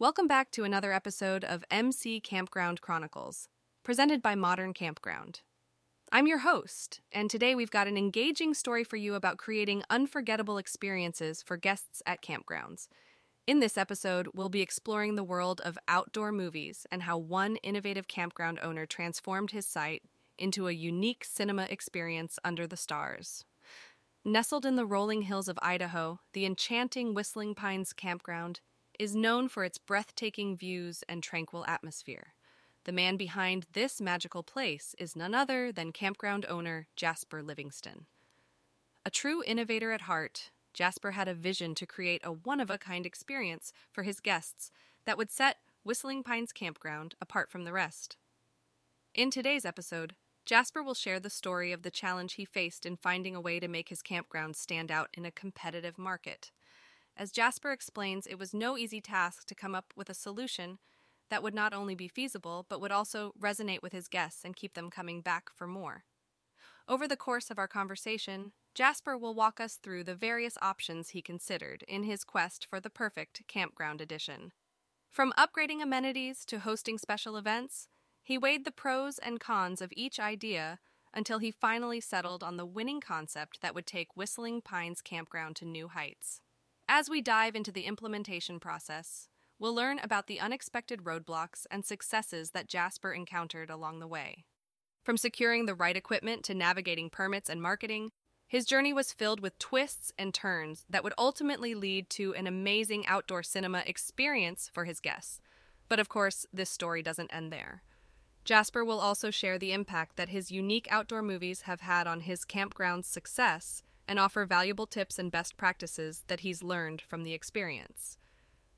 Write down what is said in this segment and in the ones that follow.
Welcome back to another episode of MC Campground Chronicles, presented by Modern Campground. I'm your host, and today we've got an engaging story for you about creating unforgettable experiences for guests at campgrounds. In this episode, we'll be exploring the world of outdoor movies and how one innovative campground owner transformed his site into a unique cinema experience under the stars. Nestled in the rolling hills of Idaho, the enchanting Whistling Pines Campground is known for its breathtaking views and tranquil atmosphere. The man behind this magical place is none other than campground owner Jasper Livingston. A true innovator at heart, Jasper had a vision to create a one of a kind experience for his guests that would set Whistling Pines Campground apart from the rest. In today's episode, Jasper will share the story of the challenge he faced in finding a way to make his campground stand out in a competitive market. As Jasper explains, it was no easy task to come up with a solution that would not only be feasible, but would also resonate with his guests and keep them coming back for more. Over the course of our conversation, Jasper will walk us through the various options he considered in his quest for the perfect campground edition. From upgrading amenities to hosting special events, he weighed the pros and cons of each idea until he finally settled on the winning concept that would take Whistling Pines Campground to new heights. As we dive into the implementation process, we'll learn about the unexpected roadblocks and successes that Jasper encountered along the way. From securing the right equipment to navigating permits and marketing, his journey was filled with twists and turns that would ultimately lead to an amazing outdoor cinema experience for his guests. But of course, this story doesn't end there. Jasper will also share the impact that his unique outdoor movies have had on his campground's success and offer valuable tips and best practices that he's learned from the experience.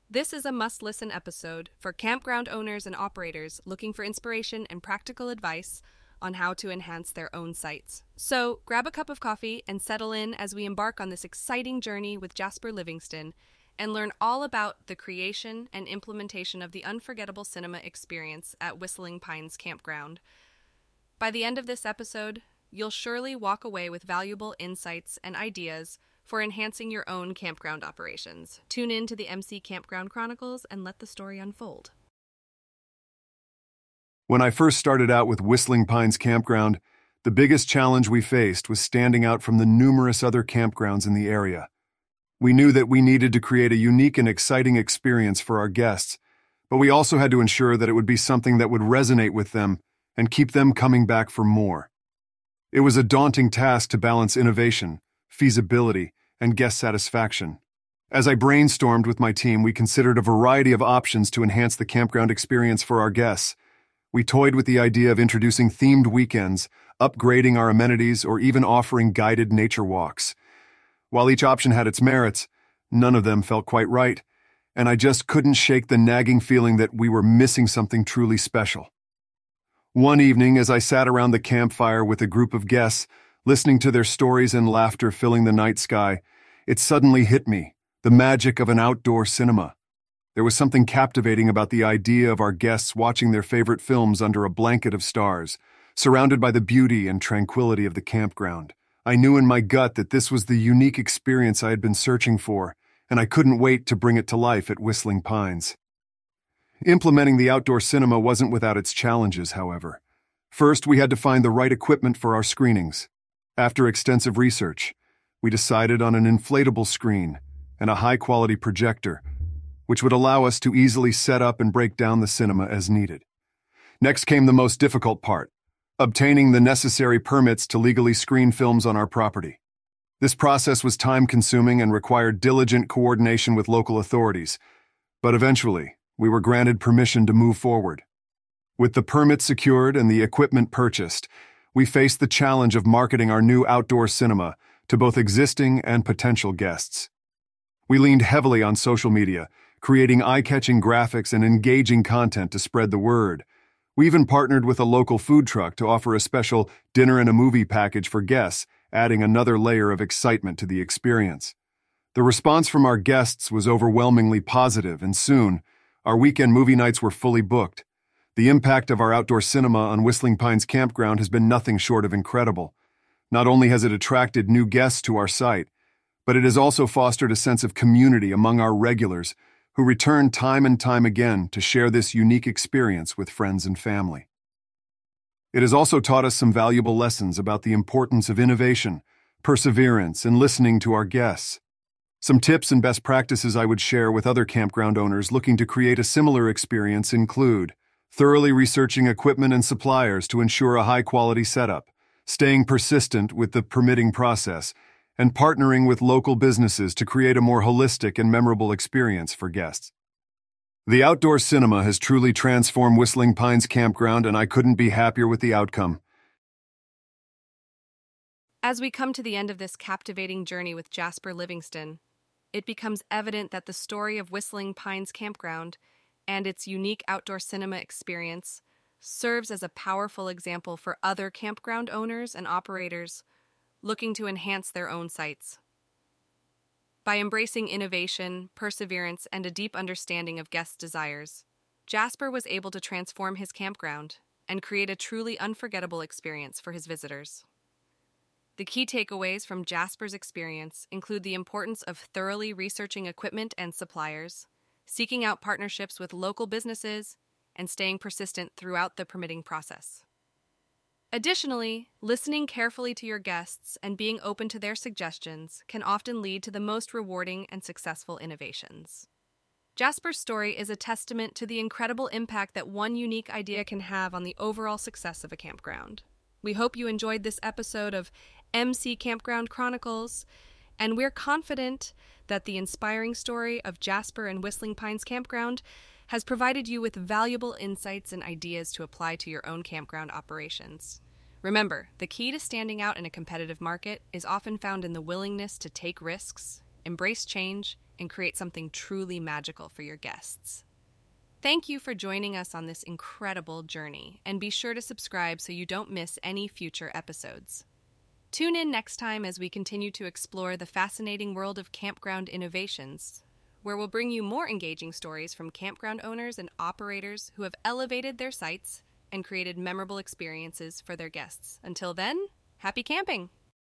This is a must listen episode for campground owners and operators looking for inspiration and practical advice on how to enhance their own sites. So grab a cup of coffee and settle in as we embark on this exciting journey with Jasper Livingston and learn all about the creation and implementation of the unforgettable cinema experience at Whistling Pines Campground. By the end of this episode, you'll surely walk away with valuable insights and ideas for enhancing your own campground operations. Tune in to the MC Campground Chronicles and let the story unfold. When I first started out with Whistling Pines Campground, the biggest challenge we faced was standing out from the numerous other campgrounds in the area. We knew that we needed to create a unique and exciting experience for our guests, but we also had to ensure that it would be something that would resonate with them and keep them coming back for more. It was a daunting task to balance innovation, feasibility, and guest satisfaction. As I brainstormed with my team, we considered a variety of options to enhance the campground experience for our guests. We toyed with the idea of introducing themed weekends, upgrading our amenities, or even offering guided nature walks. While each option had its merits, none of them felt quite right, and I just couldn't shake the nagging feeling that we were missing something truly special. One evening, as I sat around the campfire with a group of guests, listening to their stories and laughter filling the night sky, it suddenly hit me the magic of an outdoor cinema. There was something captivating about the idea of our guests watching their favorite films under a blanket of stars, surrounded by the beauty and tranquility of the campground. I knew in my gut that this was the unique experience I had been searching for, and I couldn't wait to bring it to life at Whistling Pines. Implementing the outdoor cinema wasn't without its challenges, however. First, we had to find the right equipment for our screenings. After extensive research, we decided on an inflatable screen and a high quality projector, which would allow us to easily set up and break down the cinema as needed. Next came the most difficult part obtaining the necessary permits to legally screen films on our property. This process was time consuming and required diligent coordination with local authorities, but eventually, we were granted permission to move forward. With the permit secured and the equipment purchased, we faced the challenge of marketing our new outdoor cinema to both existing and potential guests. We leaned heavily on social media, creating eye catching graphics and engaging content to spread the word. We even partnered with a local food truck to offer a special dinner and a movie package for guests, adding another layer of excitement to the experience. The response from our guests was overwhelmingly positive, and soon, our weekend movie nights were fully booked. The impact of our outdoor cinema on Whistling Pines Campground has been nothing short of incredible. Not only has it attracted new guests to our site, but it has also fostered a sense of community among our regulars who return time and time again to share this unique experience with friends and family. It has also taught us some valuable lessons about the importance of innovation, perseverance, and listening to our guests. Some tips and best practices I would share with other campground owners looking to create a similar experience include thoroughly researching equipment and suppliers to ensure a high quality setup, staying persistent with the permitting process, and partnering with local businesses to create a more holistic and memorable experience for guests. The outdoor cinema has truly transformed Whistling Pines Campground, and I couldn't be happier with the outcome. As we come to the end of this captivating journey with Jasper Livingston, it becomes evident that the story of Whistling Pines Campground and its unique outdoor cinema experience serves as a powerful example for other campground owners and operators looking to enhance their own sites. By embracing innovation, perseverance, and a deep understanding of guests' desires, Jasper was able to transform his campground and create a truly unforgettable experience for his visitors. The key takeaways from Jasper's experience include the importance of thoroughly researching equipment and suppliers, seeking out partnerships with local businesses, and staying persistent throughout the permitting process. Additionally, listening carefully to your guests and being open to their suggestions can often lead to the most rewarding and successful innovations. Jasper's story is a testament to the incredible impact that one unique idea can have on the overall success of a campground. We hope you enjoyed this episode of MC Campground Chronicles, and we're confident that the inspiring story of Jasper and Whistling Pines Campground has provided you with valuable insights and ideas to apply to your own campground operations. Remember, the key to standing out in a competitive market is often found in the willingness to take risks, embrace change, and create something truly magical for your guests. Thank you for joining us on this incredible journey, and be sure to subscribe so you don't miss any future episodes. Tune in next time as we continue to explore the fascinating world of campground innovations where we'll bring you more engaging stories from campground owners and operators who have elevated their sites and created memorable experiences for their guests. Until then, happy camping!